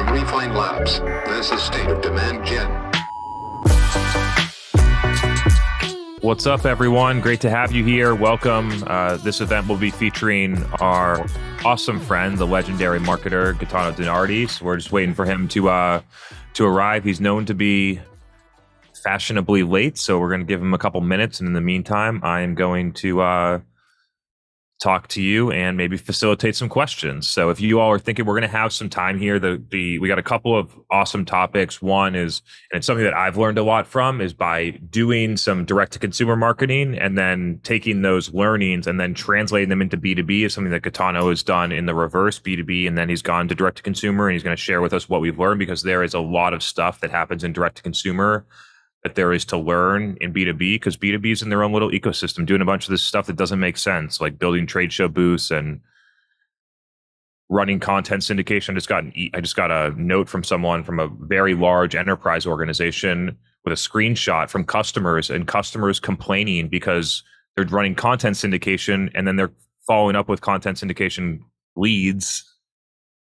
From Refine Labs, this is State of Demand Gen. What's up, everyone? Great to have you here. Welcome. Uh, this event will be featuring our awesome friend, the legendary marketer Gaetano DiNardi. So we're just waiting for him to uh, to arrive. He's known to be fashionably late, so we're going to give him a couple minutes. And in the meantime, I am going to uh, talk to you and maybe facilitate some questions. So if you all are thinking we're going to have some time here, the the we got a couple of awesome topics. One is and it's something that I've learned a lot from is by doing some direct to consumer marketing and then taking those learnings and then translating them into B2B is something that Gaetano has done in the reverse B2B and then he's gone to direct to consumer and he's going to share with us what we've learned because there is a lot of stuff that happens in direct to consumer that there is to learn in B2B because B2B is in their own little ecosystem doing a bunch of this stuff that doesn't make sense, like building trade show booths and running content syndication. I just got an e- I just got a note from someone from a very large enterprise organization with a screenshot from customers and customers complaining because they're running content syndication and then they're following up with content syndication leads.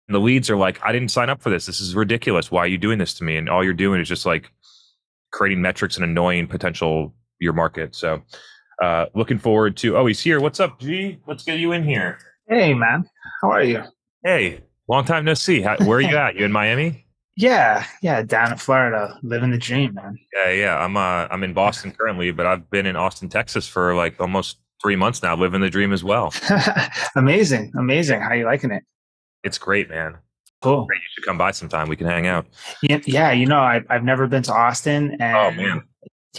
And the leads are like, I didn't sign up for this. This is ridiculous. Why are you doing this to me? And all you're doing is just like creating metrics and annoying potential your market. So uh, looking forward to. Oh, he's here. What's up, G? Let's get you in here. Hey, man. How are you? Hey, long time no see. How, where are you at? You in Miami? Yeah, yeah, down in Florida, living the dream, man. Yeah, yeah. I'm uh, I'm in Boston currently, but I've been in Austin, Texas for like almost three months now, living the dream as well. amazing, amazing. How you liking it? It's great, man. Cool. You should come by sometime. We can hang out. Yeah, yeah. You know, I, I've never been to Austin, and Oh man,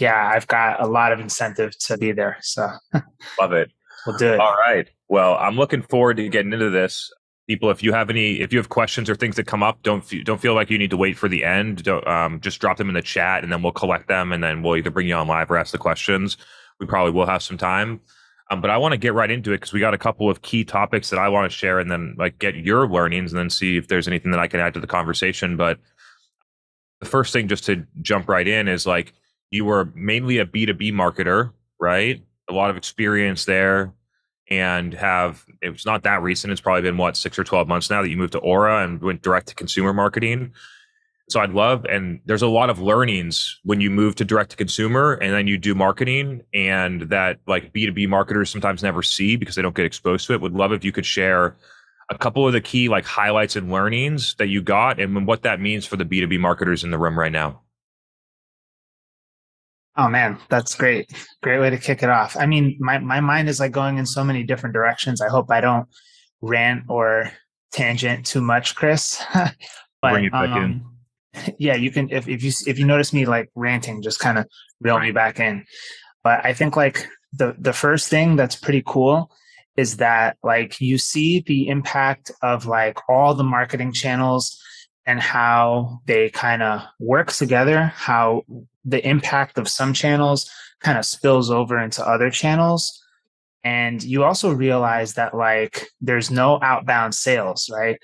yeah, I've got a lot of incentive to be there. So love it. we'll do it. All right. Well, I'm looking forward to getting into this. People, if you have any, if you have questions or things that come up, don't fe- don't feel like you need to wait for the end. Don't, um, just drop them in the chat, and then we'll collect them, and then we'll either bring you on live or ask the questions. We probably will have some time, um, but I want to get right into it because we got a couple of key topics that I want to share, and then like get your learnings, and then see if there's anything that I can add to the conversation. But the first thing, just to jump right in, is like you were mainly a B2B marketer, right? A lot of experience there and have it's not that recent. It's probably been what six or 12 months now that you moved to Aura and went direct to consumer marketing. So I'd love, and there's a lot of learnings when you move to direct to consumer and then you do marketing and that like B2B marketers sometimes never see because they don't get exposed to it. Would love if you could share a couple of the key like highlights and learnings that you got and what that means for the B2B marketers in the room right now. Oh man, that's great. Great way to kick it off. I mean, my my mind is like going in so many different directions. I hope I don't rant or tangent too much, Chris. but Bring it back in. Um, yeah, you can if if you if you notice me like ranting, just kind of reel me back in. But I think like the the first thing that's pretty cool is that like you see the impact of like all the marketing channels and how they kind of work together, how the impact of some channels kind of spills over into other channels. And you also realize that like there's no outbound sales, right?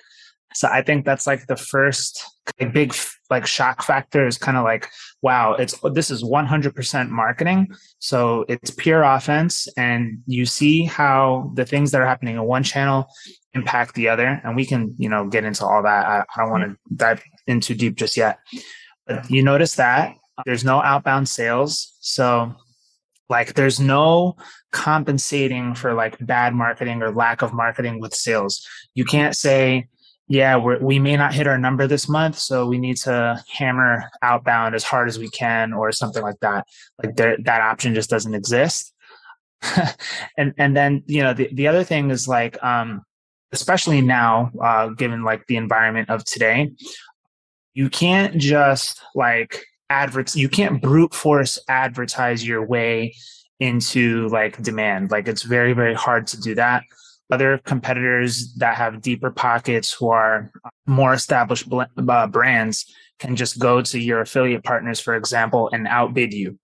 So I think that's like the first like, big like shock factor is kind of like, wow, it's this is 100% marketing. So it's pure offense. And you see how the things that are happening in one channel impact the other. And we can, you know, get into all that. I, I don't want to dive in too deep just yet. But you notice that there's no outbound sales. So like there's no compensating for like bad marketing or lack of marketing with sales. You can't say, yeah, we may not hit our number this month, so we need to hammer outbound as hard as we can, or something like that. Like there, that option just doesn't exist. and and then you know the, the other thing is like, um, especially now, uh, given like the environment of today, you can't just like advert. You can't brute force advertise your way into like demand. Like it's very very hard to do that other competitors that have deeper pockets who are more established bl- uh, brands can just go to your affiliate partners for example and outbid you.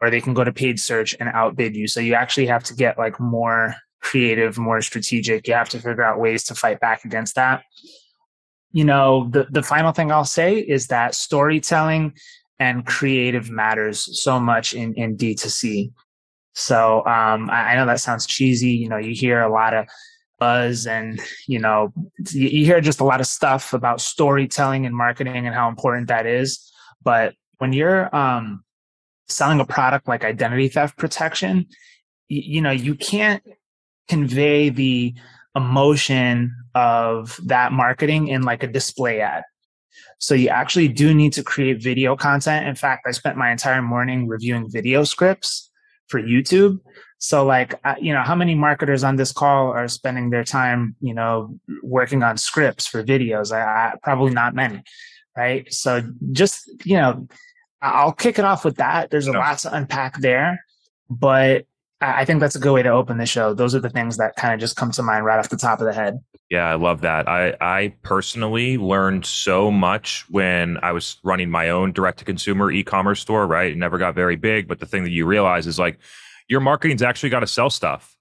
Or they can go to paid search and outbid you. So you actually have to get like more creative more strategic. You have to figure out ways to fight back against that. You know the, the final thing i'll say is that storytelling and creative matters so much in, in d2c so um, I, I, know that sounds cheesy. You know, you hear a lot of buzz and you know you, you hear just a lot of stuff about storytelling and marketing and how important that is but when you're um, selling a product like identity theft protection you, you know you can't convey the emotion of that marketing in like a display ad so you actually do need to create video content in fact i spent my entire morning reviewing video scripts for youtube so like, you know, how many marketers on this call are spending their time, you know, working on scripts for videos? I, I, probably not many, right? So just, you know, I'll kick it off with that. There's a lot to unpack there, but I think that's a good way to open the show. Those are the things that kind of just come to mind right off the top of the head. Yeah, I love that. I I personally learned so much when I was running my own direct to consumer e-commerce store, right? It never got very big, but the thing that you realize is like your marketing's actually got to sell stuff.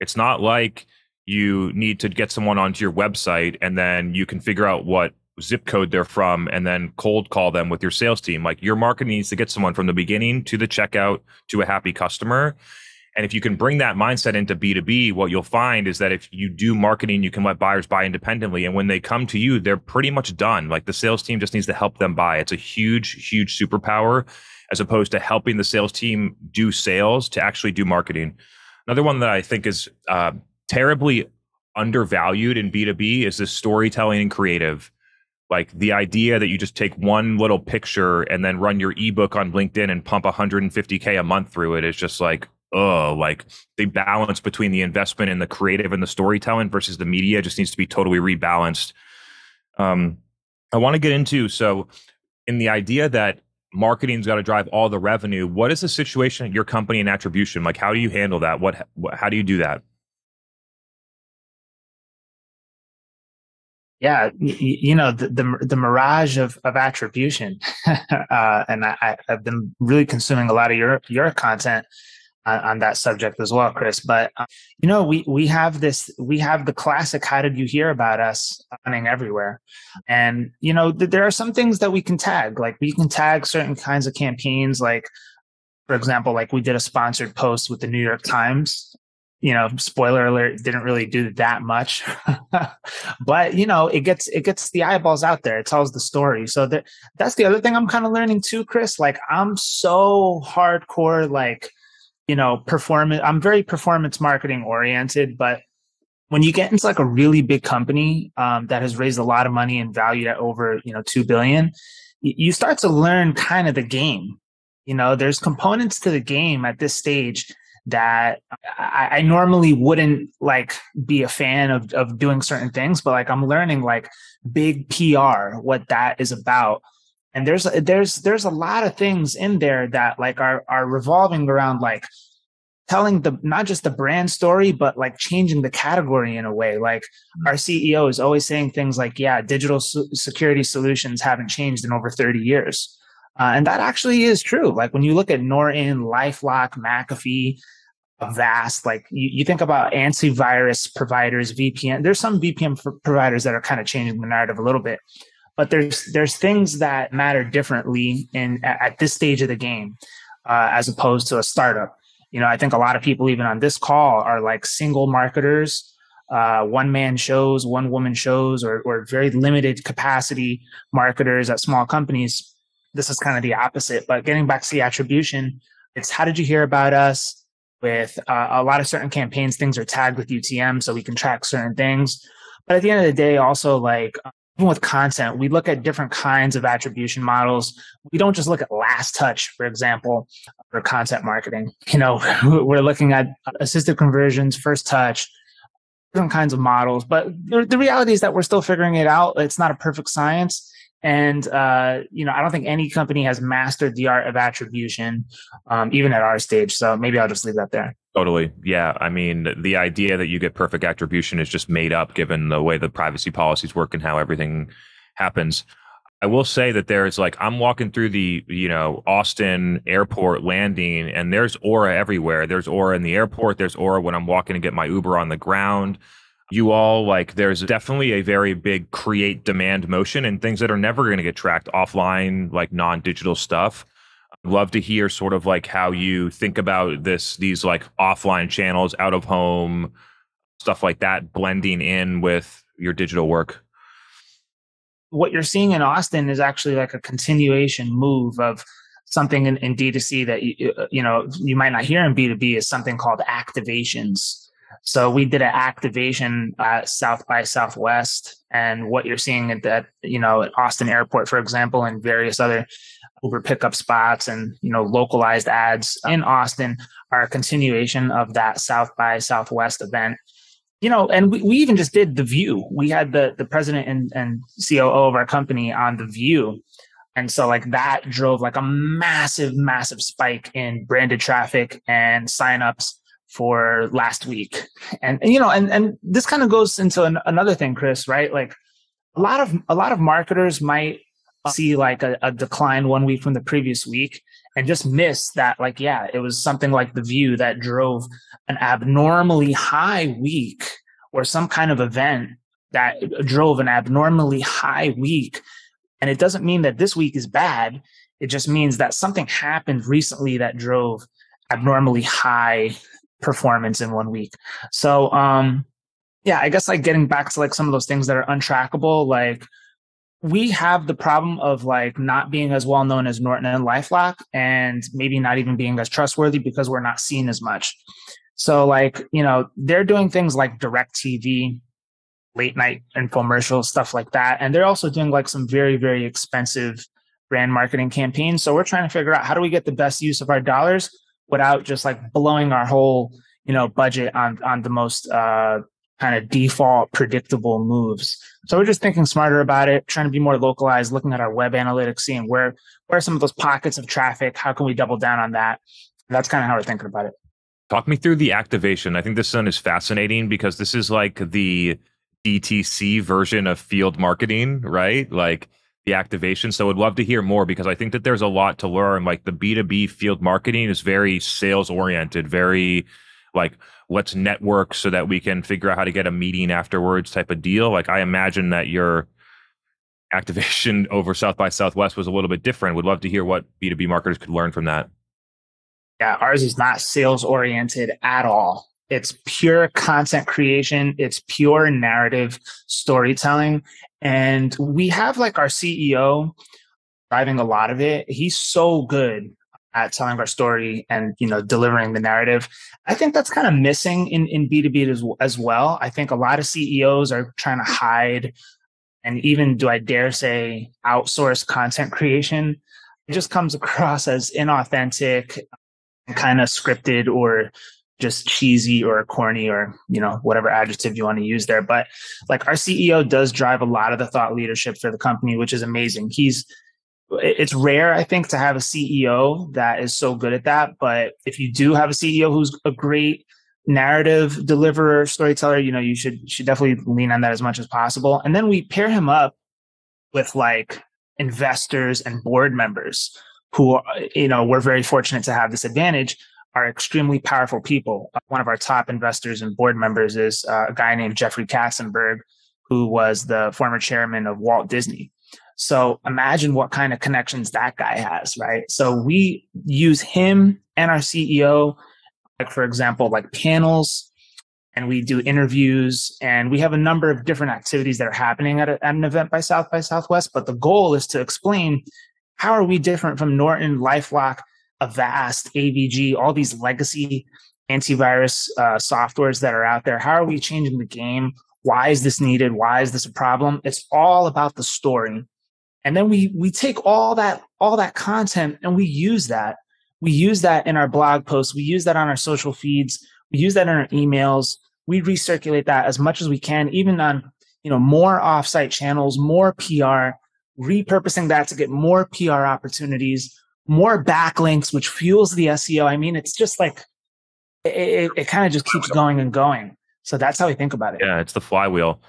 It's not like you need to get someone onto your website and then you can figure out what zip code they're from and then cold call them with your sales team. Like your marketing needs to get someone from the beginning to the checkout to a happy customer. And if you can bring that mindset into B2B, what you'll find is that if you do marketing, you can let buyers buy independently. And when they come to you, they're pretty much done. Like the sales team just needs to help them buy. It's a huge, huge superpower as opposed to helping the sales team do sales to actually do marketing. Another one that I think is uh, terribly undervalued in B2B is this storytelling and creative. Like the idea that you just take one little picture and then run your ebook on LinkedIn and pump 150K a month through it is just like, oh, like the balance between the investment and the creative and the storytelling versus the media just needs to be totally rebalanced. Um, I want to get into so in the idea that marketing's got to drive all the revenue. What is the situation at your company and attribution? Like, how do you handle that? What, how do you do that? Yeah, you, know the, the, the mirage of of attribution, uh, and I, I've been really consuming a lot of your your content on, that subject as well, Chris. But uh, you know, we we have this, we have the classic "How did you hear about us?" running everywhere, and you know, th- there are some things that we can tag. Like we can tag certain kinds of campaigns, like for example, like we did a sponsored post with the New York Times. You know, spoiler alert, didn't really do that much, but you know, it gets it gets the eyeballs out there. It tells the story. So that that's the other thing I'm kind of learning too, Chris. Like I'm so hardcore, like you know, performance. I'm very performance marketing oriented, but when you get into like a really big company um, that has raised a lot of money and valued at over you know two billion, you start to learn kind of the game. You know, there's components to the game at this stage that I, I, normally wouldn't like be a fan of of doing certain things, but like I'm learning like big PR, what that is about and there's there's there's a lot of things in there that like are are revolving around like telling the not just the brand story but like changing the category in a way. Like mm-hmm. our ceo is always saying things like yeah digital security solutions haven't changed in over 30 years. Uh, and that actually is true. Like when you look at norton lifelock mcafee Avast like you, you think about antivirus providers vpn there's some vpn providers that are kind of changing the narrative a little bit but there's there's things that matter differently in at this stage of the game uh, as opposed to a startup. You know, I think a lot of people even on this call are like single marketers, uh, one man shows, one woman shows, or or very limited capacity marketers at small companies. This is kind of the opposite. But getting back to the attribution, it's how did you hear about us? With uh, a lot of certain campaigns, things are tagged with UTM, so we can track certain things. But at the end of the day, also like even with content, we look at different kinds of attribution models. We don't just look at last touch, for example, for content marketing. You know, we're looking at assisted conversions, first touch, different kinds of models. But the reality is that we're still figuring it out. It's not a perfect science. And uh, you know, I don't think any company has mastered the art of attribution, um, even at our stage. So maybe I'll just leave that there. Totally. Yeah. I mean, the idea that you get perfect attribution is just made up given the way the privacy policies work and how everything happens. I will say that there's like I'm walking through the you know Austin airport landing and there's aura everywhere. There's aura in the airport. There's aura when I'm walking to get my Uber on the ground. You all like there's definitely a very big create demand motion and things that are never going to get tracked offline like non-digital stuff love to hear sort of like how you think about this these like offline channels out of home stuff like that blending in with your digital work? What you're seeing in Austin is actually like a continuation move of something in, in D2C that you, uh, you know you might not hear in B2B is something called activations. So we did an activation at South by Southwest, and what you're seeing at that, you know, at Austin Airport, for example, and various other Uber pickup spots and you know localized ads in Austin are a continuation of that South by Southwest event. You know, and we, we even just did the View. We had the the president and, and COO of our company on the View, and so like that drove like a massive, massive spike in branded traffic and signups for last week. And, and you know, and and this kind of goes into an, another thing, Chris, right? Like a lot of a lot of marketers might see like a, a, decline one week from the previous week and just miss that like yeah it was something like the view that drove an abnormally high week or some kind of event that drove an abnormally high week and it doesn't mean that this week is bad it just means that something happened recently that drove abnormally high performance in one week so um yeah i guess like getting back to like some of those things that are untrackable like we have the problem of like not being as well known as Norton and LifeLock and maybe not even being as trustworthy because we're not seen as much. So like, you know, they're doing things like direct TV, late night infomercials, stuff like that. And they're also doing like some very, very expensive brand marketing campaigns. So we're trying to figure out how do we get the best use of our dollars without just like blowing our whole, you know, budget on on the most uh kind of default predictable moves. So we're just thinking smarter about it, trying to be more localized, looking at our web analytics, seeing where where are some of those pockets of traffic, how can we double down on that? That's kind of how we're thinking about it. Talk me through the activation. I think this one is fascinating because this is like the DTC version of field marketing, right? Like the activation. So I'd love to hear more because I think that there's a lot to learn. Like the B2B field marketing is very sales oriented, very like let's network so that we can figure out how to get a meeting afterwards type of deal. Like I imagine that your activation over South by Southwest was a little bit different. Would love to hear what B2B marketers could learn from that. Yeah, ours is not sales oriented at all. It's pure content creation, it's pure narrative storytelling. And we have like our CEO driving a lot of it. He's so good at telling our story and you know delivering the narrative. I think that's kind of missing in in b2b as, as well. I think a lot of ceos are trying to hide and even do i dare say outsource content creation. It just comes across as inauthentic kind of scripted or just cheesy or corny or you know whatever adjective you want to use there but like our ceo does drive a lot of the thought leadership for the company which is amazing he's it's rare, I think, to have a CEO that is so good at that. But if you do have a CEO who's a great narrative deliverer, storyteller, you know, you should should definitely lean on that as much as possible. And then we pair him up with like investors and board members who, you know, we're very fortunate to have this advantage are extremely powerful people. One of our top investors and board members is uh, a guy named Jeffrey Katzenberg, who was the former chairman of Walt Disney. So imagine what kind of connections that guy has, right? So we use him and our CEO, like for example, like panels, and we do interviews, and we have a number of different activities that are happening at, a, at an event by South by Southwest. But the goal is to explain how are we different from Norton, LifeLock, Avast, AVG, all these legacy antivirus uh, softwares that are out there. How are we changing the game? Why is this needed? Why is this a problem? It's all about the story and then we we take all that all that content and we use that we use that in our blog posts we use that on our social feeds we use that in our emails we recirculate that as much as we can even on you know more offsite channels more pr repurposing that to get more pr opportunities more backlinks which fuels the seo i mean it's just like it, it, kind of just keeps going and going so that's how we think about it yeah it's the flywheel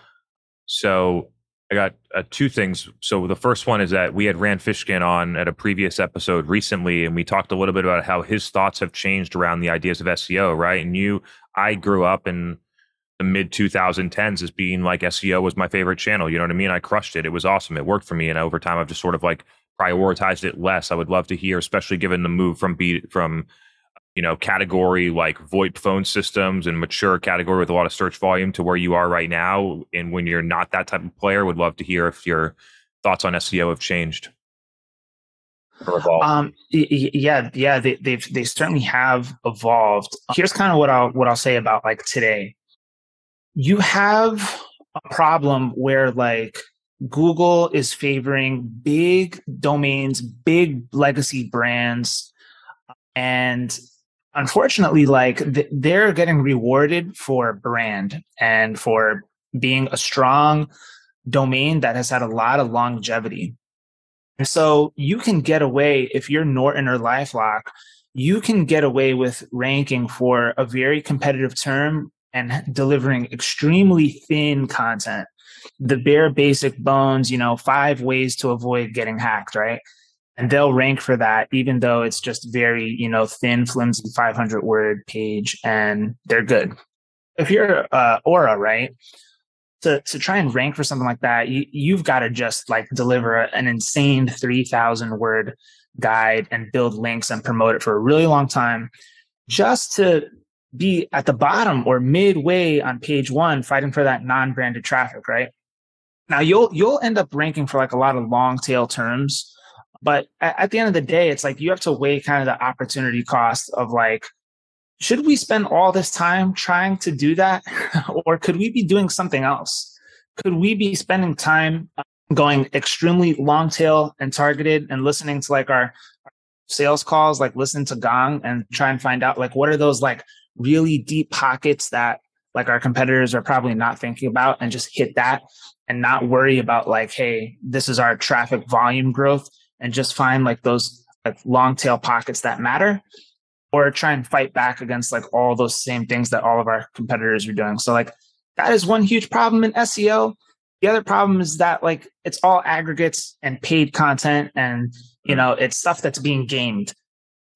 so I got uh, two things. So the first one is that we had Rand Fishkin on at a previous episode recently, and we talked a little bit about how his thoughts have changed around the ideas of SEO, right? And you, I grew up in the mid 2010s as being like SEO was my favorite channel. You know what I mean? I crushed it. It was awesome. It worked for me, and over time, I've just sort of like prioritized it less. I would love to hear, especially given the move from B from you know category like VoIP phone systems and mature category with a lot of search volume to where you are right now? And when you're not that type of player, would love to hear if your thoughts on SEO have changed. Um, yeah, yeah, they, they've they certainly have evolved. Here's kind of what I'll what I'll say about like today. You have a problem where like Google is favoring big domains, big legacy brands, and unfortunately, like they're getting rewarded for brand and for being a strong domain that has had a lot of longevity. And so you can get away if you're Norton or Lifelock, you can get away with ranking for a very competitive term and delivering extremely thin content. The bare basic bones, you know, five ways to avoid getting hacked, right? And they'll rank for that, even though it's just very, you know, thin, flimsy 500 word page, and they're good. If you're uh, Aura, right? to to try and rank for something like that, you you've got to just like deliver an insane three thousand word guide and build links and promote it for a really long time, just to be at the bottom or midway on page one, fighting for that non branded traffic, right? Now you'll you'll end up ranking for like a lot of long tail terms, but at, at the end of the day, it's like you have to weigh kind of the opportunity cost of like should we spend all this time trying to do that? or could we be doing something else? Could we be spending time going extremely long tail and targeted and listening to like our sales calls, like listen to Gong and try and find out like what are those like really deep pockets that like our competitors are probably not thinking about and just hit that and not worry about like, hey, this is our traffic volume growth and just find like those like long tail pockets that matter or try and fight back against like all those same things that all of our competitors are doing. So like that is one huge problem in SEO. The other problem is that like it's all aggregates and paid content and you know it's stuff that's being gamed.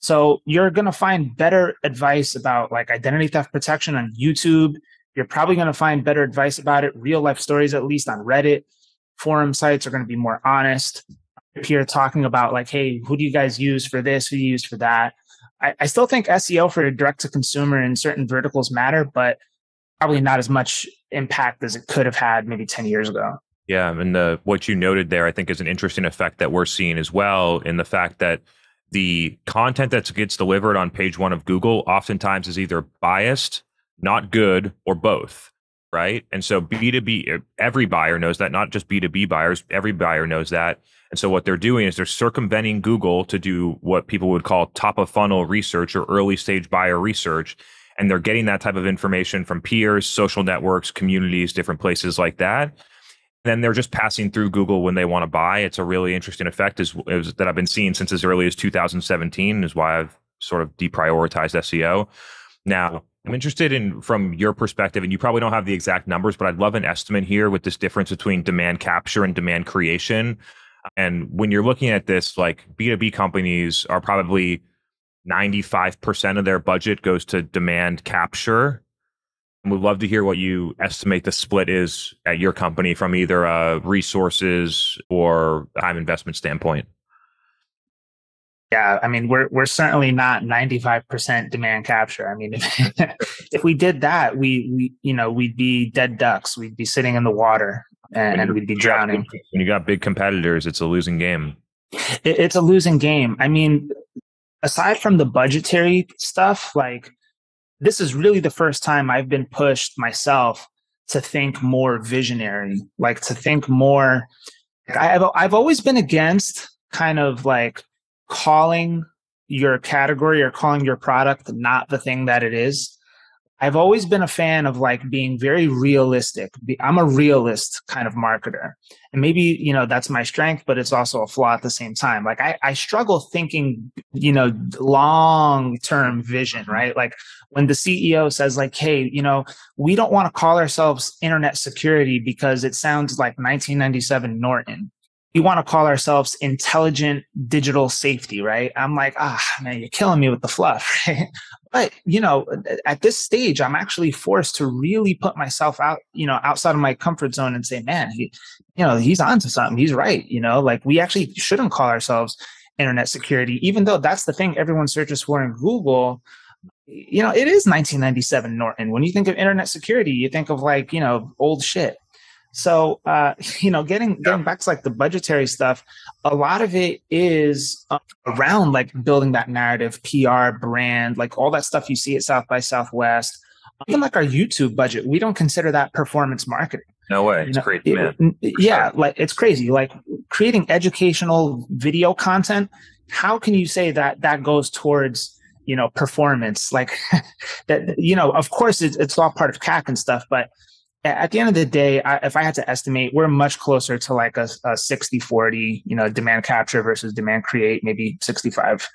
So you're going to find better advice about like identity theft protection on YouTube. You're probably going to find better advice about it real life stories at least on Reddit. Forum sites are going to be more honest. If you're talking about like hey, who do you guys use for this? Who do you use for that? I, I still think SEO for direct to consumer in certain verticals matter, but probably not as much impact as it could have had maybe 10 years ago. Yeah, and the what you noted there, I think, is an interesting effect that we're seeing as well in the fact that the content that gets delivered on page one of Google oftentimes is either biased, not good, or both. Right. And so B2B, every buyer knows that, not just B2B buyers, every buyer knows that. And so what they're doing is they're circumventing Google to do what people would call top of funnel research or early stage buyer research. And they're getting that type of information from peers, social networks, communities, different places like that. Then they're just passing through Google when they want to buy. It's a really interesting effect is, is that I've been seeing since as early as 2017 is why I've sort of deprioritized SEO. Now, I'm interested in from your perspective, and you probably don't have the exact numbers, but I'd love an estimate here with this difference between demand capture and demand creation. And when you're looking at this, like B2B companies are probably 95% of their budget goes to demand capture. And we'd love to hear what you estimate the split is at your company from either a resources or time investment standpoint. Yeah, I mean we're we're certainly not 95% demand capture. I mean if if we did that, we we you know, we'd be dead ducks. We'd be sitting in the water and, and we'd be drowning. When you got big competitors, it's a losing game. It, it's a losing game. I mean, aside from the budgetary stuff, like this is really the first time I've been pushed myself to think more visionary, like to think more. I've I've always been against kind of like calling your category or calling your product not the thing that it is. I've always been a fan of like being very realistic. I'm a realist kind of marketer. And maybe, you know, that's my strength, but it's also a flaw at the same time. Like I, I struggle thinking, you know, long term vision, right? Like when the CEO says like, Hey, you know, we don't want to call ourselves internet security because it sounds like 1997 Norton we want to call ourselves intelligent digital safety, right? I'm like, ah, man, you're killing me with the fluff, right? But you know, at this stage, I'm actually forced to really put myself out, you know, outside of my comfort zone and say, man, he, you know, he's onto something. He's right. You know, like we actually shouldn't call ourselves internet security, even though that's the thing everyone searches for in Google. you know, it is 1997 Norton. When you think of internet security, you think of like, you know, old shit. So, uh, you know, getting getting back to like the budgetary stuff, a lot of it is uh, around like building that narrative, PR, brand, like all that stuff you see at South by Southwest. Even like our YouTube budget, we don't consider that performance marketing. No way, it's You know, great, it- man. yeah, like it's crazy. Like creating educational video content. How can you say that that goes towards you know performance? Like that, you know, of course it's, it's all part of CAC and stuff, but at the end of the day, I, if I had to estimate, we're much closer to like a, a 60 40, you know, demand capture versus demand create, maybe 65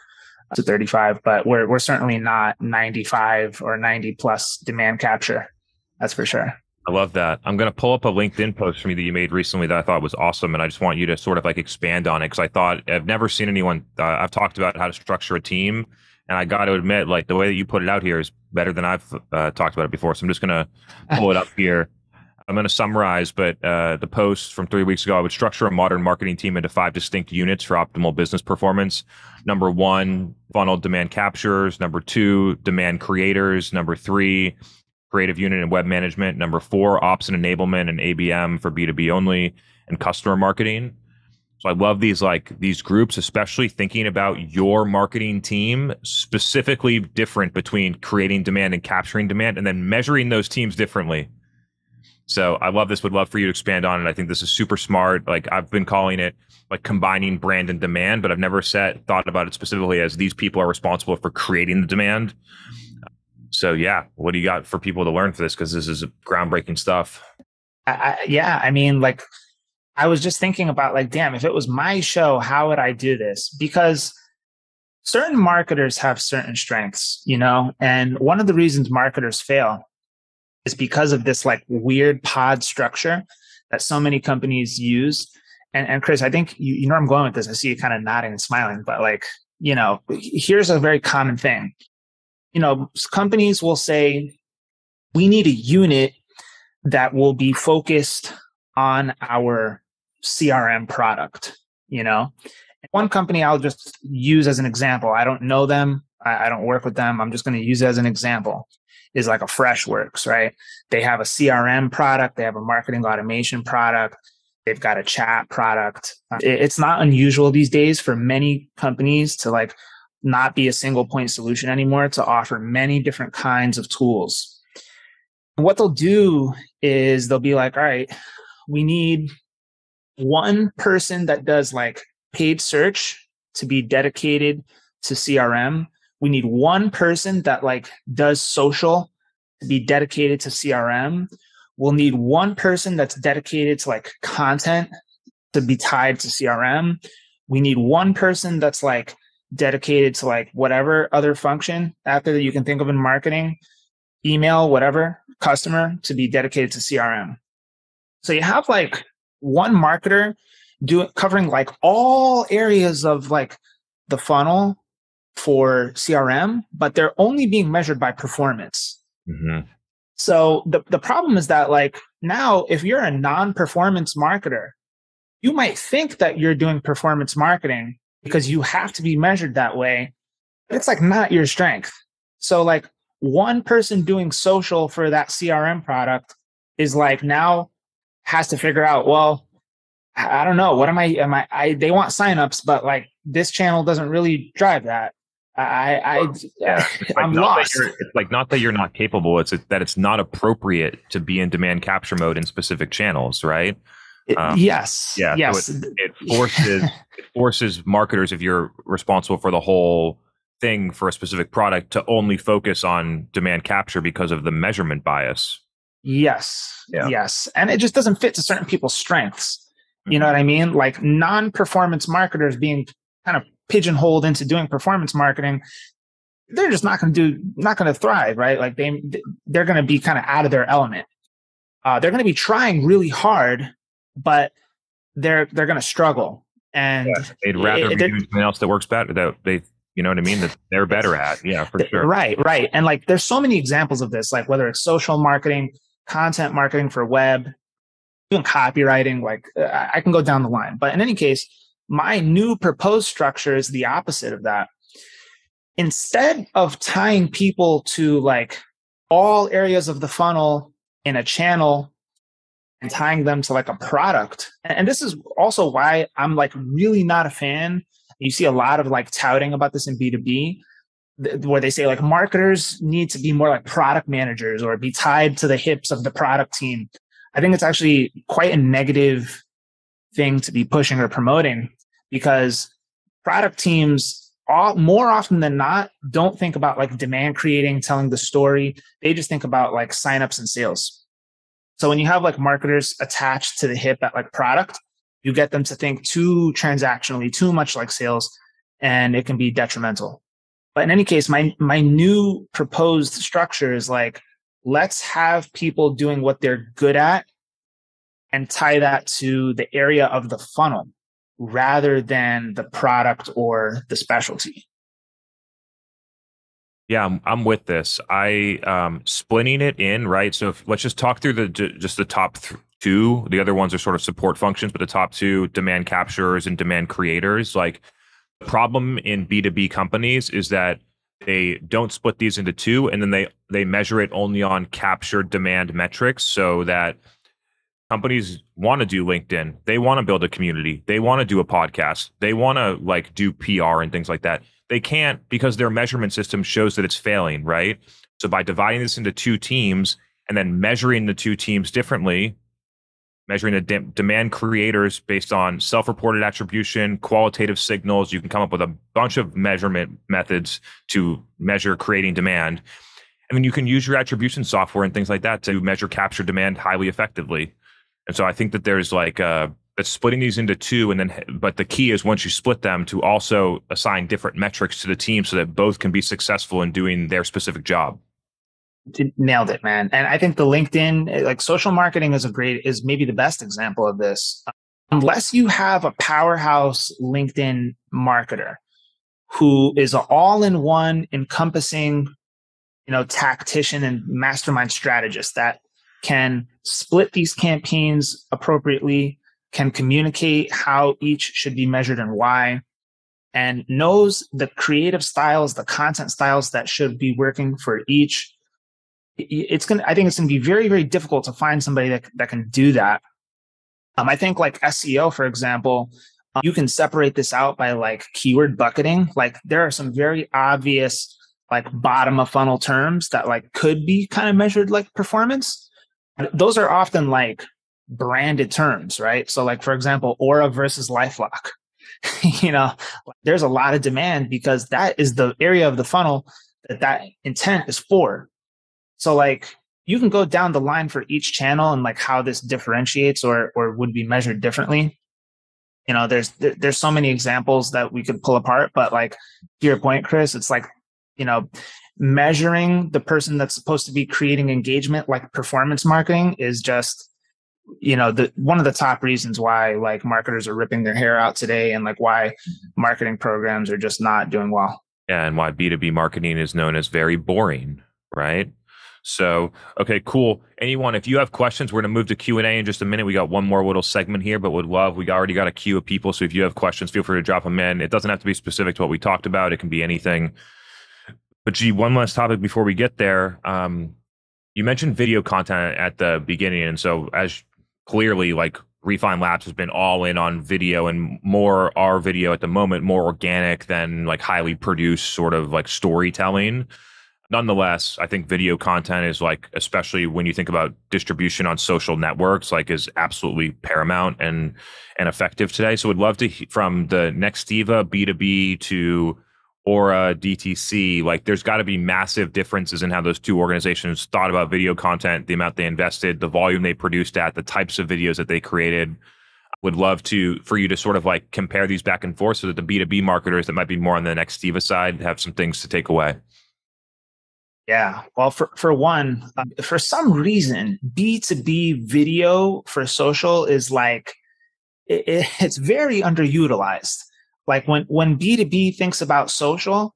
to 35, but we're, we're certainly not 95 or 90 plus demand capture. That's for sure. I love that. I'm going to pull up a LinkedIn post from you that you made recently that I thought was awesome, and I just want you to sort of like expand on it because I thought I've never seen anyone. Uh, I've talked about how to structure a team, and I got to admit, like the way that you put it out here is better than I've uh, talked about it before. So I'm just going to pull it up here. I'm going to summarize, but uh, the post from three weeks ago, I would structure a modern marketing team into five distinct units for optimal business performance. Number one, funnel demand capturers. Number two, demand creators. Number three, creative unit and web management. Number four, ops and enablement and ABM for B2B only and customer marketing. So I love these like these groups, especially thinking about your marketing team specifically different between creating demand and capturing demand and then measuring those teams differently. So I love this, would love for you to expand on it. I think this is super smart. Like I've been calling it like combining brand and demand, but I've never set thought about it specifically as these people are responsible for creating the demand. So yeah, what do you got for people to learn for this? Because this is groundbreaking stuff. I, yeah, I mean, like, I was just thinking about, like, damn, if it was my show, how would I do this? Because certain marketers have certain strengths, you know, and one of the reasons marketers fail is because of this like weird pod structure that so many companies use. And, and Chris, I think you, you know I'm going with this. I see you kind of nodding and smiling, but like, you know, here's a very common thing. You know, companies will say, we need a unit that will be focused on our CRM product, you know? One company I'll just use as an example. I don't know them. I, I don't work with them. I'm just going to use it as an example. Is like a Freshworks, right? They have a CRM product. They have a marketing automation product. They've got a chat product. Uh, it's not unusual these days for many companies to like not be a single point solution anymore to offer many different kinds of tools what they'll do is they'll be like, all right, we need one person that does like paid search to be dedicated to CRM. We need one person that like does social to be dedicated to CRM. We'll need one person that's dedicated to like content to be tied to CRM. We need one person that's like dedicated to like whatever other function there that you can think of in marketing email, whatever, customer to be dedicated to CRM. So you have like one marketer doing covering like all areas of like the funnel for CRM, but they're only being measured by performance. hmm So the, the problem is that like now if you're a non-performance marketer, you might think that you're doing performance marketing because you have to be measured that way. It's like not your strength. So like one person doing social for that CRM product is like now has to figure out, well, I I don't know. What am I? Am I? I they want signups, but like this channel doesn't really drive that. I, I, Yeah, it's like I'm lost. it's like not that you're not capable. It's that it's not appropriate to be in demand capture mode in specific channels, right? Um, yes. yeah, so Yes. It forces it forces marketers, if you're responsible for the whole thing for a specific product, to only focus on demand capture because of the measurement bias. Yes. Yeah. Yes. And it just doesn't fit to certain people's strengths. You Mm-hmm. know what I mean? Like non performance marketers being kind of pigeonholed into doing performance marketing, they're just not going to do, not going to thrive, right? Like they, they're going to be kind of out of their element. Uh, they're going to be trying really hard, but they're, they're going to struggle. And They'd rather it- be doing something else that works better. That they, you know what I mean? That they're better at. Yeah, for sure. Right, right. And like there's so many examples of this, like whether it's social marketing, content marketing for web, even copywriting, like uh, I can go down the line. But in any case, my new proposed structure is the opposite of that. instead of tying people to like all areas of the funnel in a channel and tying them to like a product. And this is also why I'm like really not a fan. You see a lot of like touting about this in B2B where they say like marketers need to be more like product managers or be tied to the hips of the product team. I think it's actually quite a negative thing to be pushing or promoting because product teams all, more often than not don't think about like demand creating, telling the story. They just think about like signups and sales. So when you have like marketers attached to the hip at like product, you get them to think too transactionally, too much like sales, and it can be detrimental. But in any case, my my new proposed structure is like let's have people doing what they're good at and tie that to the area of the funnel rather than the product or the specialty. Yeah, I'm, I'm with this. I um splitting it in, right? So if, let's just talk through the just the top th- two. The other ones are sort of support functions, but the top two demand capturers and demand creators. Like the problem in B2B companies is that they don't split these into two and then they they measure it only on captured demand metrics so that companies want to do linkedin they want to build a community they want to do a podcast they want to like do pr and things like that. They can't because their measurement system shows that it's failing right? So by dividing this into two teams and then measuring the two teams differently measuring the de- demand creators based on self-reported attribution qualitative signals you can come up with a bunch of measurement methods to measure creating demand. And then you can use your attribution software and things like that to measure capture demand highly effectively and so I think that there's like uh splitting these into two and then but the key is once you split them to also assign different metrics to the team so that both can be successful in doing their specific job. Nailed it man. And i think the linkedin eh, like social marketing is a great is maybe the best example of this. Unless you have a powerhouse linkedin marketer who is an all-in-one encompassing you know tactician and mastermind strategist that can split these campaigns appropriately, can communicate how each should be measured and why, and knows the creative styles, the content styles that should be working for each. It's gonna. I think it's gonna be very, very difficult to find somebody that that can do that. Um, I think like SEO, for example, um, you can separate this out by like keyword bucketing. Like there are some very obvious like bottom of funnel terms that like could be kind of measured like performance those are often like branded terms, right? So, like for example, Aura versus LifeLock. you know, there's a lot of demand because that is the area of the funnel that that intent is for. So, like you can go down the line for each channel and like how this differentiates or or would be measured differently. You know, there's there's so many examples that we could pull apart, but like to your point, Chris, it's like you know measuring the person that's supposed to be creating engagement like performance marketing is just you know the one of the top reasons why like marketers are ripping their hair out today and like why marketing programs are just not doing well. Yeah and why b2b marketing is known as very boring right? So okay cool. Anyone if you have questions we're going to move to q&a in just a minute. We got one more little segment here but would love we already got a queue of people so if you have questions feel free to drop them in. It doesn't have to be specific to what we talked about. It can be anything but gee, one last topic before we get there. Um, you mentioned video content at the beginning, and so as clearly, like Refine Labs has been all in on video and more our video at the moment, more organic than like highly produced sort of like storytelling. Nonetheless, I think video content is like, especially when you think about distribution on social networks, like is absolutely paramount and and effective today. So, would love to from the Nextiva B two B to Aura DTC, like there's got to be massive differences in how those two organizations thought about video content, the amount they invested, the volume they produced at, the types of videos that they created. Would love to for you to sort of like compare these back and forth so that the B2B marketers that might be more on the next Nextiva side have some things to take away. Yeah. Well, for, for one, um, for some reason, B2B video for social is like, it, it's very underutilized like when when b2b thinks about social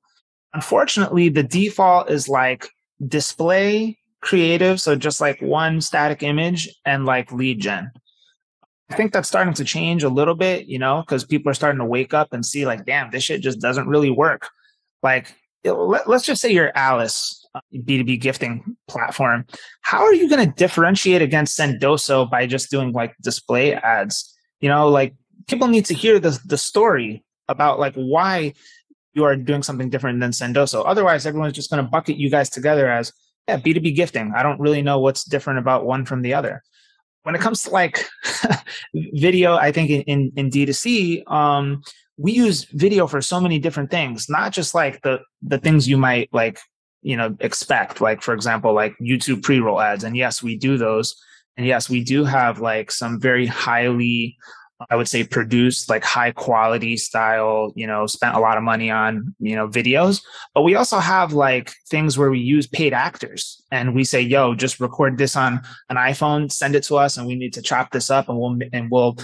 unfortunately the default is like display creative so just like one static image and like lead gen i think that's starting to change a little bit you know because people are starting to wake up and see like damn this shit just doesn't really work like let, us just say you're Alyce, B2B uh, gifting platform. How are you going to differentiate against Sendoso by just doing like display ads? You know, like people need to hear the, the story about like why you are doing something different than Sendoso. Otherwise, everyone's just going to bucket you guys together as yeah, B2B gifting. I don't really know what's different about one from the other. When it comes to like video, I think in, in, in D2C, um, we use video for so many different things, not just like the the things you might like, you know, expect. Like for example, like YouTube pre-roll ads. And yes, we do those. And yes, we do have like some very highly I would say produced like high quality style, you know, spent a lot of money on, you know, videos. But we also have like things where we use paid actors and we say, yo, just record this on an iPhone, send it to us, and we need to chop this up and we'll and we'll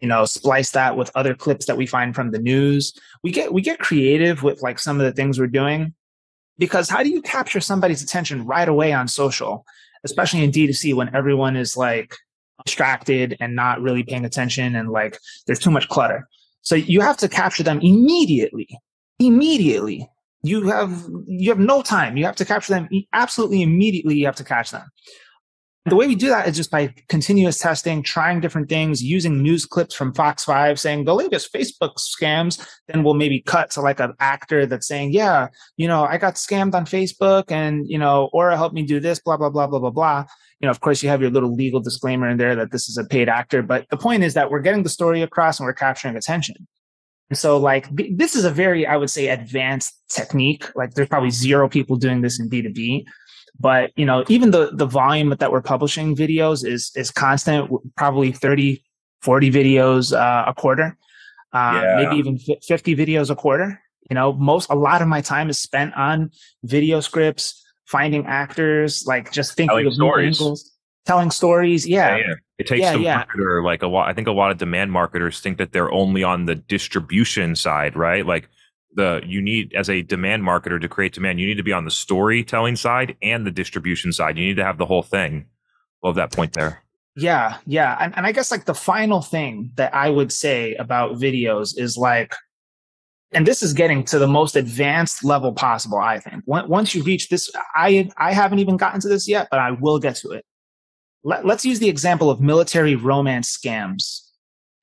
you know splice that with other clips that we find from the news we get we get creative with like some of the things we're doing because how do you capture somebody's attention right away on social especially in d2c when everyone is like distracted and not really paying attention and like there's too much clutter. So you have to capture them immediately. Immediately. You have you have no time. You have to capture them absolutely immediately. You have to catch them. The way we do that is just by continuous testing, trying different things, using news clips from Fox 5 saying the latest Facebook scams. Then we'll maybe cut to like an actor that's saying, Yeah, you know, I got scammed on Facebook and, you know, Aura helped me do this, blah, blah, blah, blah, blah, blah you know, of course, you have your little legal disclaimer in there that this is a paid actor. But the point is that we're getting the story across and we're capturing attention. And so, like, this is a very, I would say, advanced technique. Like, there's probably zero people doing this in B2B. But, you know, even the, the volume that we're publishing videos is, is constant, probably 30, 40 videos uh, a quarter, uh, yeah. maybe even 50 videos a quarter. You know, most, a lot of my time is spent on video scripts, finding actors, like just thinking telling of stories. angles, telling stories. Yeah. yeah, yeah. It takes yeah, the yeah. marketer like a lot. I think a lot of demand marketers think that they're only on the distribution side, right? Like the you need as a demand marketer to create demand, you need to be on the storytelling side and the distribution side. You need to have the whole thing. Love that point there. Yeah, yeah. And, and I guess like the final thing that I would say about videos is like and this is getting to the most advanced level possible i think. Once you reach this i i haven't even gotten to this yet but i will get to it. Let, let's use the example of military romance scams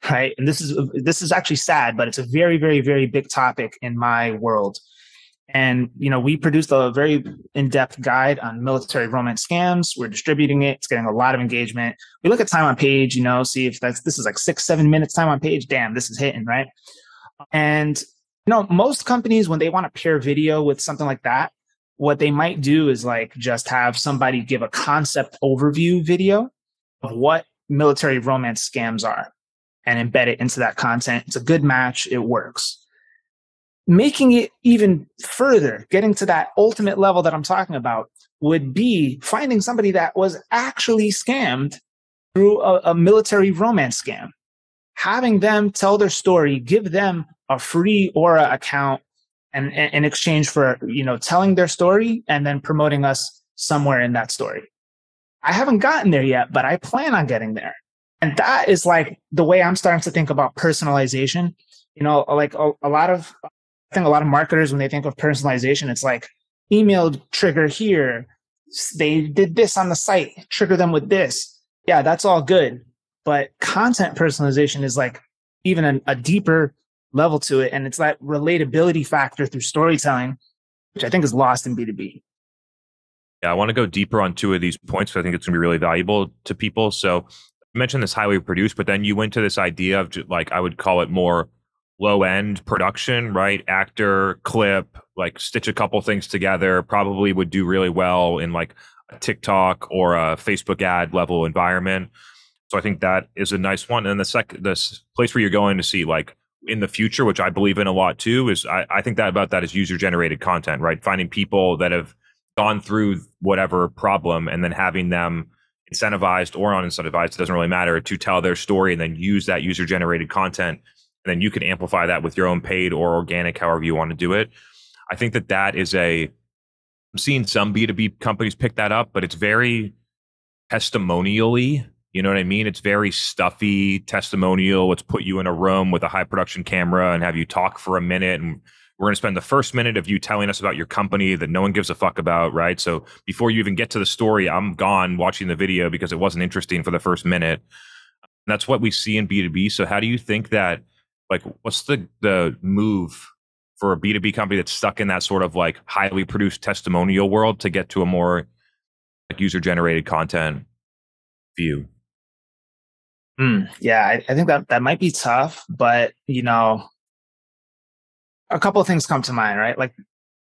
right? And this is this is actually sad but it's a very very very big topic in my world. And you know we produced a very in-depth guide on military romance scams. We're distributing it. It's getting a lot of engagement. We look at time on page you know see if that's this is like six seven minutes time on page. Damn this is hitting right? And you know, most companies, when they want to pair video with something like that, what they might do is like just have somebody give a concept overview video of what military romance scams are and embed it into that content. It's a good match. It works. Making it even further, getting to that ultimate level that I'm talking about would be finding somebody that was actually scammed through a, a military romance scam, having them tell their story, give them a free Aura account and in exchange for you know telling their story and then promoting us somewhere in that story. I haven't gotten there yet, but I plan on getting there. And that is like the way I'm starting to think about personalization. You know, like a, a lot of I think a lot of marketers when they think of personalization, it's like email trigger here. They did this on the site, trigger them with this. Yeah, that's all good. But content personalization is like even a, a deeper level to it. And it's that relatability factor through storytelling, which I think is lost in B2B. Yeah, I want to go deeper on two of these points because I think it's going to be really valuable to people. So you mentioned this highly produced, but then you went to this idea of just, like, I would call it more low end production, right? Actor, clip, like stitch a couple things together, probably would do really well in like a TikTok or a Facebook ad level environment. So I think that is a nice one. And the second, this place where you're going to see like in the future, which I believe in a lot too, is I, I think that about that is user generated content, right? Finding people that have gone through whatever problem and then having them incentivized or unincentivized, it doesn't really matter, to tell their story and then use that user generated content. And then you can amplify that with your own paid or organic, however you want to do it. I think that that is a, I'm seeing some B2B companies pick that up, but it's very testimonially you know what I mean? It's very stuffy, testimonial. Let's put you in a room with a high production camera and have you talk for a minute and we're going to spend the first minute of you telling us about your company that no one gives a fuck about, right? So before you even get to the story, I'm gone watching the video because it wasn't interesting for the first minute. That's what we see in B2B. So how do you think that like what's the the move for a B2B company that's stuck in that sort of like highly produced testimonial world to get to a more like user generated content view? Mm, yeah, I, I think that that might be tough, but you know, a couple things come to mind, right? Like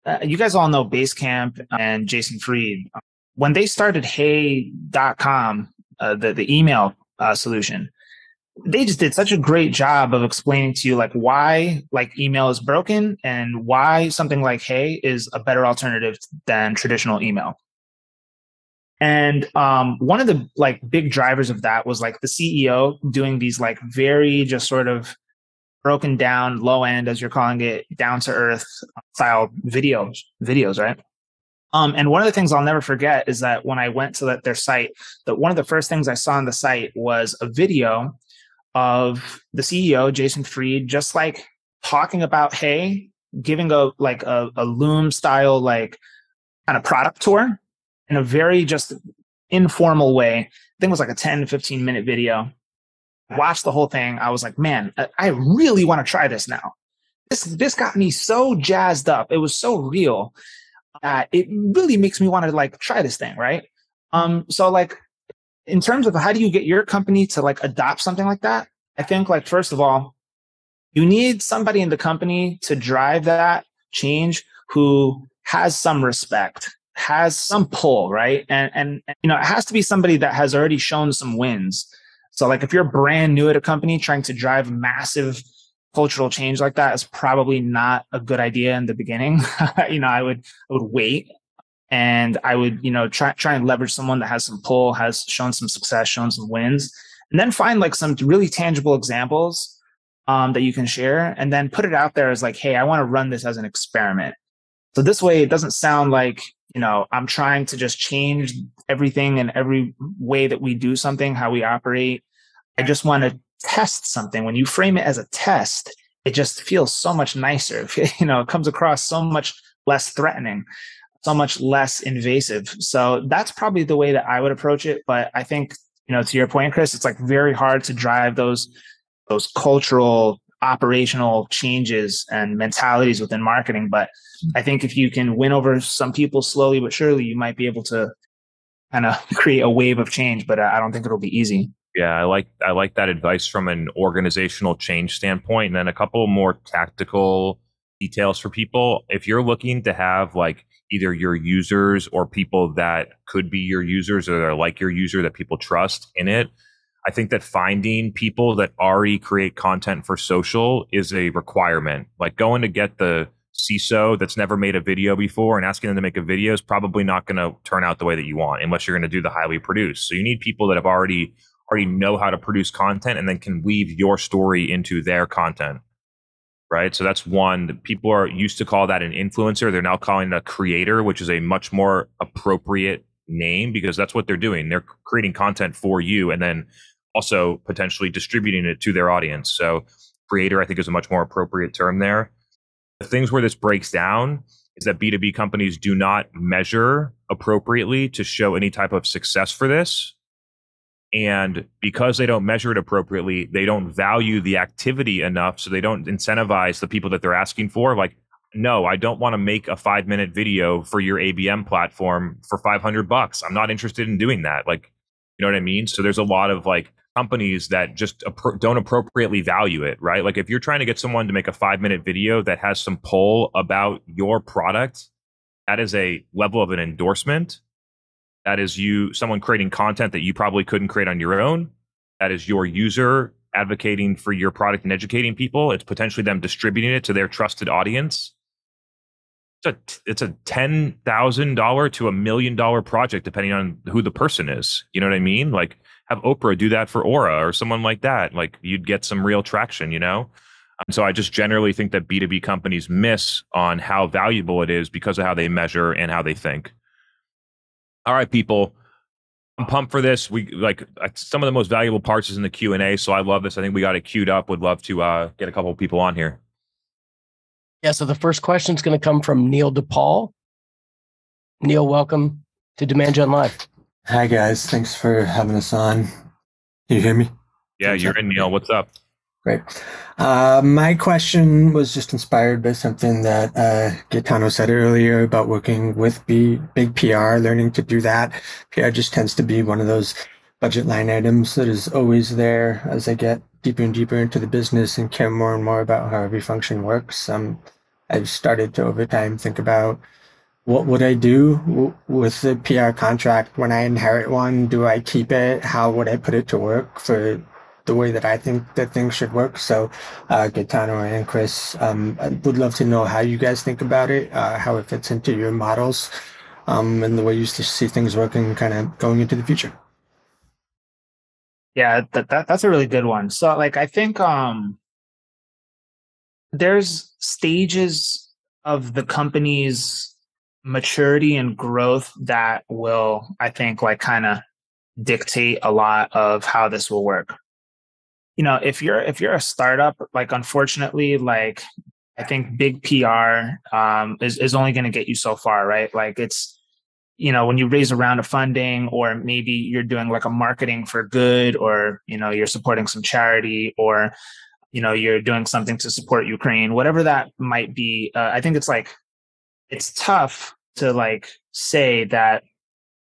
uh, you guys all know Basecamp and Jason Fried. When they started Hey.com, uh, the the email uh, solution, they just did such a great job of explaining to you like why like email is broken and why something like Hey is a better alternative than traditional email. And um, one of the like big drivers of that was like the CEO doing these like very just sort of broken down, low end, as you're calling it, down to earth style videos, videos, right? Um, and one of the things I'll never forget is that when I went to their site, that one of the first things I saw on the site was a video of the CEO, Jason Fried, just like talking about, hey, giving a like a, a loom style like kind of product tour in a very just informal way. I think it was like a 10 15 minute video watched the whole thing. I was like, man, I really want to try this now. This this got me so jazzed up. It was so real. Uh, it really makes me want to like try this thing, right? Um, so like in terms of how do you get your company to like adopt something like that? I think like first of all, you need somebody in the company to drive that change who has some respect, has some pull, right? And and you know, it has to be somebody that has already shown some wins so like if you're brand new at a company trying to drive massive cultural change like that is probably not a good idea in the beginning. you know, I would I would wait and I would, you know, try try and leverage someone that has some pull, has shown some success, shown some wins, and then find like some really tangible examples um, that you can share and then put it out there as like, hey, I want to run this as an experiment. So this way it doesn't sound like you know i'm trying to just change everything and every way that we do something how we operate. I just want to test something. When you frame it as a test it just feels so much nicer. You know it comes across so much less threatening so much less invasive. So that's probably the way that i would approach it. But i think you know to your point chris it's like very hard to drive those those cultural operational changes and mentalities within marketing. But I think if you can win over some people slowly but surely, you might be able to kind of create a wave of change. But uh, I don't think it'll be easy. Yeah, I like I like that advice from an organizational change standpoint, and then a couple more tactical details for people. If you're looking to have like either your users or people that could be your users or are like your user that people trust in it, I think that finding people that already create content for social is a requirement. Like going to get the CISO that's never made a video before and asking them to make a video is probably not going to turn out the way that you want unless you're going to do the highly produced. So you need people that have already already know how to produce content and then can weave your story into their content. Right. So that's one. People are used to call that an influencer. They're now calling it a creator, which is a much more appropriate name because that's what they're doing. They're creating content for you and then also potentially distributing it to their audience. So creator, I think, is a much more appropriate term there. The things where this breaks down is that B2B companies do not measure appropriately to show any type of success for this. And because they don't measure it appropriately, they don't value the activity enough. So they don't incentivize the people that they're asking for. Like, no, I don't want to make a five minute video for your ABM platform for 500 bucks. I'm not interested in doing that. Like, you know what I mean? So there's a lot of like companies that just don't appropriately value it, right? Like if you're trying to get someone to make a five minute video that has some pull about your product, that is a level of an endorsement. That is you, someone creating content that you probably couldn't create on your own. That is your user advocating for your product and educating people. It's potentially them distributing it to their trusted audience. It's a, it's a ten thousand dollar to a million dollar project, depending on who the person is. You know what I mean? Like have Oprah do that for Aura or someone like that. Like you'd get some real traction, you know? Um, so I just generally think that B2B companies miss on how valuable it is because of how they measure and how they think. All right, people. I'm pumped for this. We like some of the most valuable parts is in the Q and A. So I love this. I think we got it queued up. Would love to uh, get a couple of people on here. Yeah, so the first question is going to come from Neil DePaul. Neil, welcome to Demand Gen Live. Hi, guys. Thanks for having us on. Can you hear me? Yeah, you're in, Neil. What's up? Great. Uh, my question was just inspired by something that uh, Gaetano said earlier about working with B, big PR, learning to do that. PR just tends to be one of those budget line items that is always there as I get deeper and deeper into the business and care more and more about how every function works. Um, I've started to over time think about what would I do w- with the PR contract when I inherit one? Do I keep it? How would I put it to work for the way that I think that things should work. So, uh, Gaetano and Chris, um, I would love to know how you guys think about it, uh, how it fits into your models, um, and the way you see things working kind of going into the future. Yeah, that, that that's a really good one. So like I think um there's stages of the company's maturity and growth that will I think like kind of dictate a lot of how this will work. You know if you're if you're a startup like unfortunately like i think big pr um, is, is only going to get you so far right? Like it's you know when you raise a round of funding or maybe you're doing like a marketing for good or you know you're supporting some charity or you know you're doing something to support ukraine whatever that might be uh, i think it's like it's tough to like say that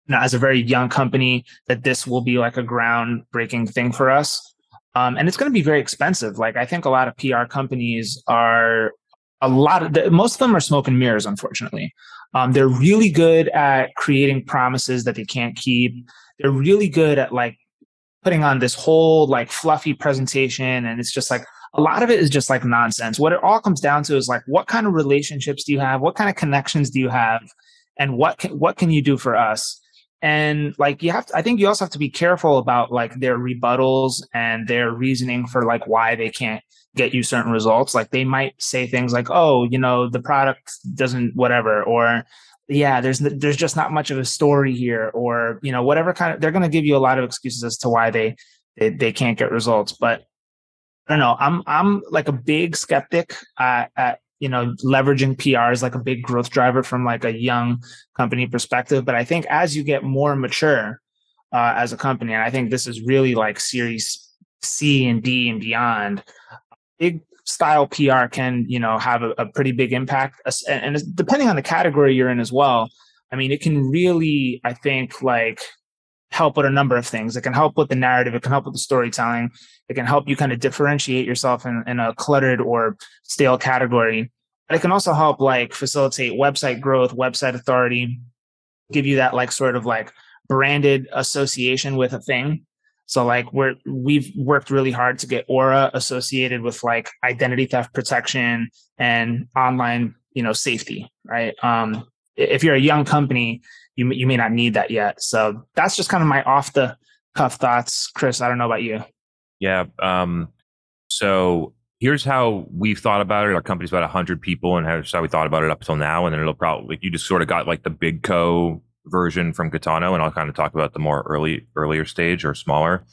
you know as a very young company that this will be like a groundbreaking thing for us um, and it's going to be very expensive. Like I think a lot of PR companies are a lot of the, most of them are smoke and mirrors. Unfortunately, um, they're really good at creating promises that they can't keep. They're really good at like putting on this whole like fluffy presentation, and it's just like a lot of it is just like nonsense. What it all comes down to is like what kind of relationships do you have? What kind of connections do you have? And what can, what can you do for us? and like you have to i think you also have to be careful about like their rebuttals and their reasoning for like why they can't get you certain results like they might say things like oh you know the product doesn't whatever or yeah there's there's just not much of a story here or you know whatever kind of they're going to give you a lot of excuses as to why they, they they can't get results but i don't know. I'm i'm like a big skeptic uh, at you know leveraging pr is like a big growth driver from like a young company perspective. But i think as you get more mature uh, as a company and i think this is really like series c and d and beyond big style pr can you know have a, a pretty big impact. And, and depending on the category you're in as well i mean it can really i think like help with a number of things. It can help with the narrative. It can help with the storytelling. It can help you kind of differentiate yourself in, in a cluttered or stale category. But it can also help like facilitate website growth, website authority, give you that like sort of like branded association with a thing. So like we're we've worked really hard to get Aura associated with like identity theft protection and online, you know, safety, right? Um, if you're a young company, you you may not need that yet. So that's just kind of my off the cuff thoughts, Chris. I don't know about you. Yeah. Um, so here's how we've thought about it. Our company's about hundred people, and how we thought about it up until now. And then it'll probably you just sort of got like the big co version from Gaetano, and I'll kind of talk about the more early earlier stage or smaller.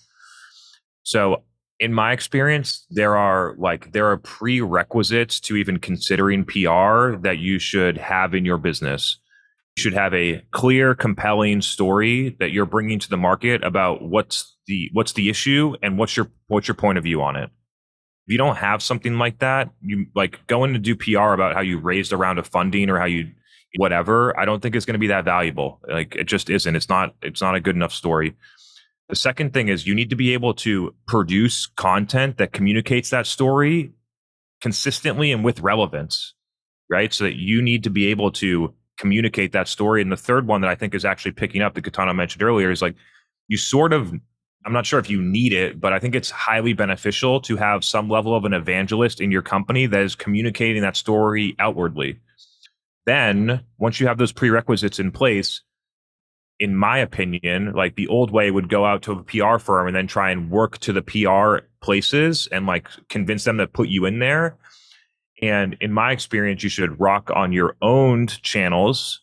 So in my experience, there are like there are prerequisites to even considering PR that you should have in your business should have a clear, compelling story that you're bringing to the market about what's the what's the issue and what's your what's your point of view on it. If you don't have something like that, you like going to do PR about how you raised a round of funding or how you whatever. I don't think it's going to be that valuable. Like it just isn't. It's not. It's not a good enough story. The second thing is you need to be able to produce content that communicates that story consistently and with relevance, right? So that you need to be able to communicate that story. And the third one that I think is actually picking up that Gaetano mentioned earlier is like you sort of I'm not sure if you need it, but I think it's highly beneficial to have some level of an evangelist in your company that is communicating that story outwardly. Then, once you have those prerequisites in place, in my opinion, like the old way would go out to a PR firm and then try and work to the PR places and like convince them to put you in there. And in my experience, you should rock on your owned channels.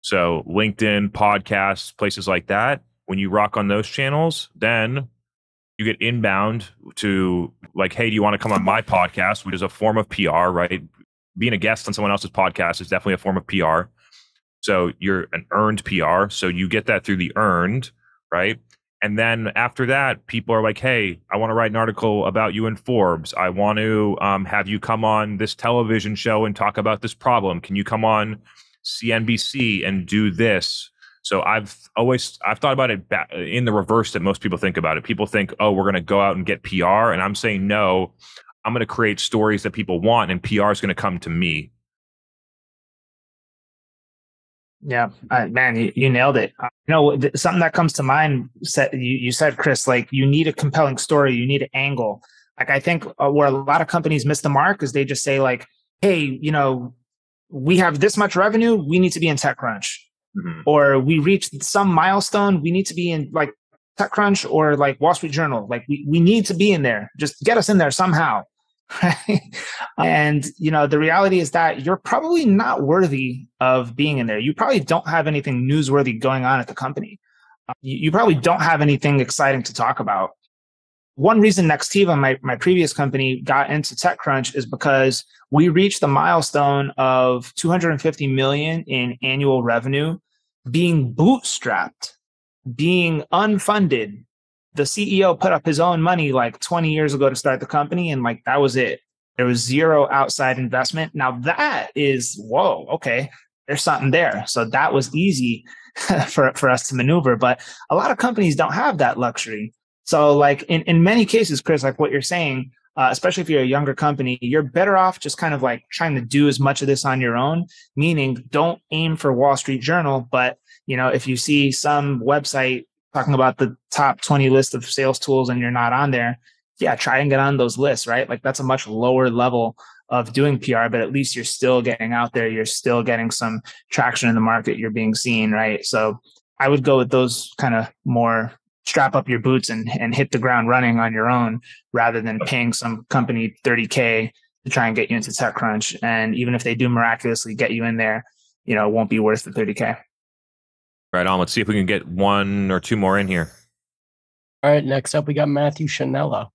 So LinkedIn, podcasts, places like that. When you rock on those channels, then you get inbound to like, hey, do you want to come on my podcast, which is a form of PR, right? being a guest on someone else's podcast is definitely a form of PR. So you're an earned PR. So you get that through the earned, right? And then after that, people are like, hey, I want to write an article about you in Forbes. I want to um, have you come on this television show and talk about this problem. Can you come on CNBC and do this? So I've always I've thought about it in the reverse that most people think about it. People think, oh, we're going to go out and get PR, and I'm saying no. I'm going to create stories that people want, and PR is going to come to me. Yeah, uh, man, you, you nailed it. Uh, you know, th- something that comes to mind. Said you, you said, Chris, like you need a compelling story, you need an angle. Like I think uh, where a lot of companies miss the mark is they just say like, "Hey, you know, we have this much revenue, we need to be in TechCrunch, mm-hmm. or we reached some milestone, we need to be in like TechCrunch or like Wall Street Journal. Like we we need to be in there. Just get us in there somehow." Right? And you know, the reality is that you're probably not worthy of being in there. You probably don't have anything newsworthy going on at the company. Um, you, you probably don't have anything exciting to talk about. One reason Nextiva, my, my previous company, got into TechCrunch is because we reached the milestone of 250 million in annual revenue being bootstrapped, being unfunded, the CEO put up his own money like 20 years ago to start the company, and like that was it. There was zero outside investment. Now that is whoa, okay, there's something there. So that was easy for for us to maneuver. But a lot of companies don't have that luxury. So like in in many cases, Chris, like what you're saying, uh, especially if you're a younger company, you're better off just kind of like trying to do as much of this on your own. Meaning, don't aim for Wall Street Journal, but you know if you see some website talking about the top 20 list of sales tools and you're not on there, yeah, try and get on those lists, right? Like that's a much lower level of doing PR, but at least you're still getting out there. You're still getting some traction in the market. You're being seen, right? So I would go with those kind of more strap up your boots and, and hit the ground running on your own rather than paying some company 30K to try and get you into TechCrunch. And even if they do miraculously get you in there, you know, it won't be worth the 30K. Right on. Let's see if we can get one or two more in here. All right. Next up, we got Matthew Chanella.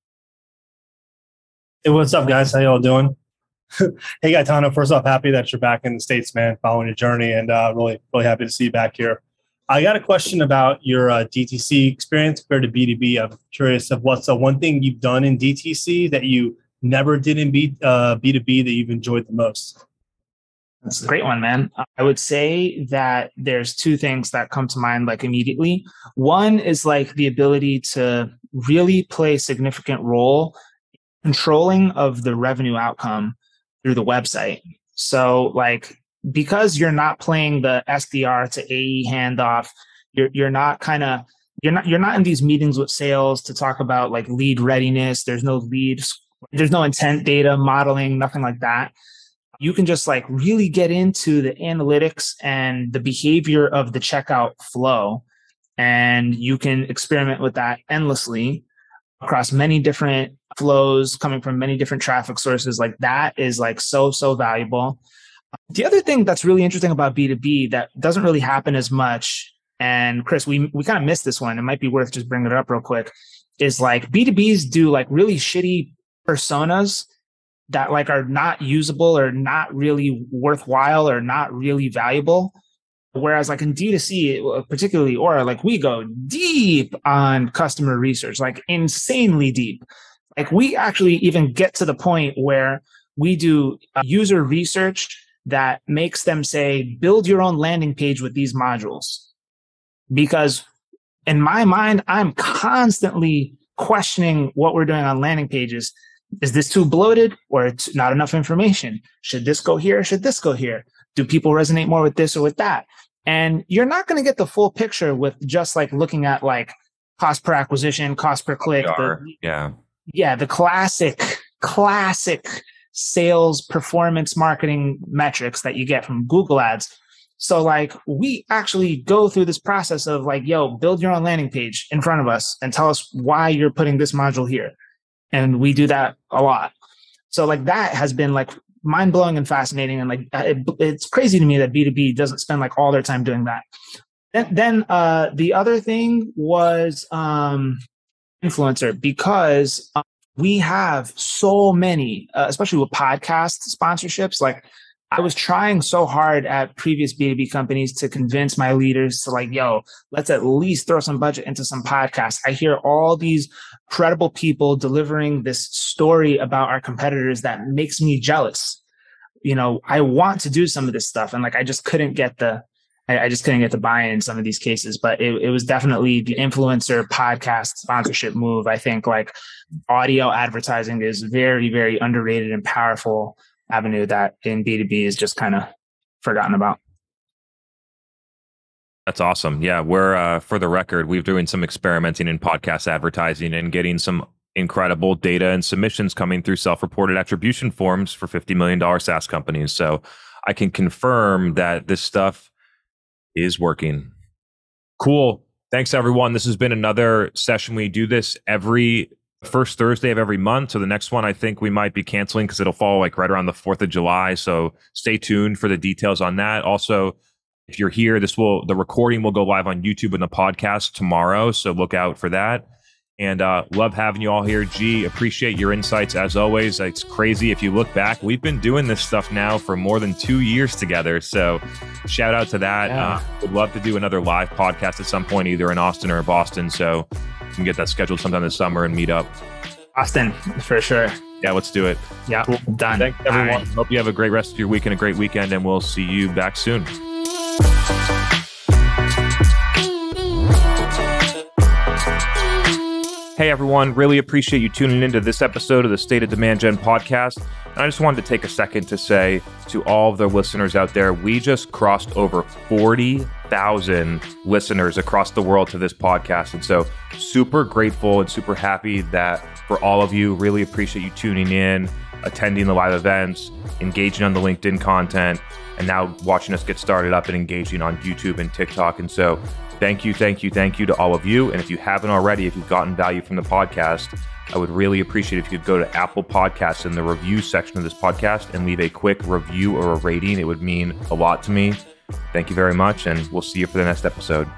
Hey, what's up, guys? How y'all doing? hey, Gaetano. First off, happy that you're back in the states, man. Following your journey, and uh, really, really happy to see you back here. I got a question about your uh, DTC experience compared to B2B. I'm curious of what's the one thing you've done in DTC that you never did in B, uh, B2B that you've enjoyed the most. That's a great one, man. I would say that there's two things that come to mind like immediately. One is like the ability to really play a significant role controlling of the revenue outcome through the website. So like because you're not playing the SDR to AE handoff, you're you're not kind of you're not you're not in these meetings with sales to talk about like lead readiness. There's no leads, there's no intent data modeling, nothing like that you can just like really get into the analytics and the behavior of the checkout flow and you can experiment with that endlessly across many different flows coming from many different traffic sources like that is like so so valuable. The other thing that's really interesting about b2b that doesn't really happen as much and chris we, we kind of missed this one it might be worth just bringing it up real quick is like b2bs do like really shitty personas that like are not usable or not really worthwhile or not really valuable. Whereas like in D2C, uh, particularly, or like we go deep on customer research, like insanely deep. Like we actually even get to the point where we do uh, user research that makes them say, build your own landing page with these modules. Because in my mind, I'm constantly questioning what we're doing on landing pages is this too bloated or it's not enough information? Should this go here? Should this go here? Do people resonate more with this or with that? And you're not going to get the full picture with just like looking at like cost per acquisition, cost per click. The, yeah. Yeah. The classic, classic sales performance marketing metrics that you get from Google ads. So like we actually go through this process of like, yo, build your own landing page in front of us and tell us why you're putting this module here and we do that a lot so like that has been like mind blowing and fascinating and like it, it's crazy to me that b2b doesn't spend like all their time doing that then, then uh the other thing was um influencer because um, we have so many, uh, especially with podcast sponsorships. Like I was trying so hard at previous B2B companies to convince my leaders to like, yo, let's at least throw some budget into some podcasts. I hear all these credible people delivering this story about our competitors that makes me jealous. You know, I want to do some of this stuff and like I just couldn't get the I, I just couldn't get the buy-in in some of these cases, but it, it was definitely the influencer podcast sponsorship move. I think like audio advertising is very, very underrated and powerful avenue that in B2B is just kind of forgotten about. That's awesome. Yeah, we're uh, for the record, we're doing some experimenting in podcast advertising and getting some incredible data and submissions coming through self-reported attribution forms for $50 million SaaS companies. So I can confirm that this stuff is working. Cool. Thanks, everyone. This has been another session. We do this every first Thursday of every month. So the next one, I think we might be canceling because it'll fall like right around the 4th of July. So stay tuned for the details on that. Also, if you're here, this will the recording will go live on YouTube and the podcast tomorrow. So look out for that. And uh, love having you all here. G, appreciate your insights as always. It's crazy if you look back. We've been doing this stuff now for more than two years together. So shout out to that. Yeah. Uh, would love to do another live podcast at some point, either in Austin or Boston. So we can get that scheduled sometime this summer and meet up. Austin, for sure. Yeah, let's do it. Yeah, done. Thanks, everyone. Right. Hope you have a great rest of your week and a great weekend, and we'll see you back soon. Hey everyone, really appreciate you tuning into this episode of the State of Demand Gen podcast. And I just wanted to take a second to say to all of the listeners out there, we just crossed over 40,000 listeners across the world to this podcast. And so, super grateful and super happy that for all of you, really appreciate you tuning in, attending the live events, engaging on the LinkedIn content, and now watching us get started up and engaging on YouTube and TikTok. And so, Thank you, thank you, thank you to all of you. And if you haven't already, if you've gotten value from the podcast, I would really appreciate if you could go to Apple Podcasts in the review section of this podcast and leave a quick review or a rating. It would mean a lot to me. Thank you very much, and we'll see you for the next episode.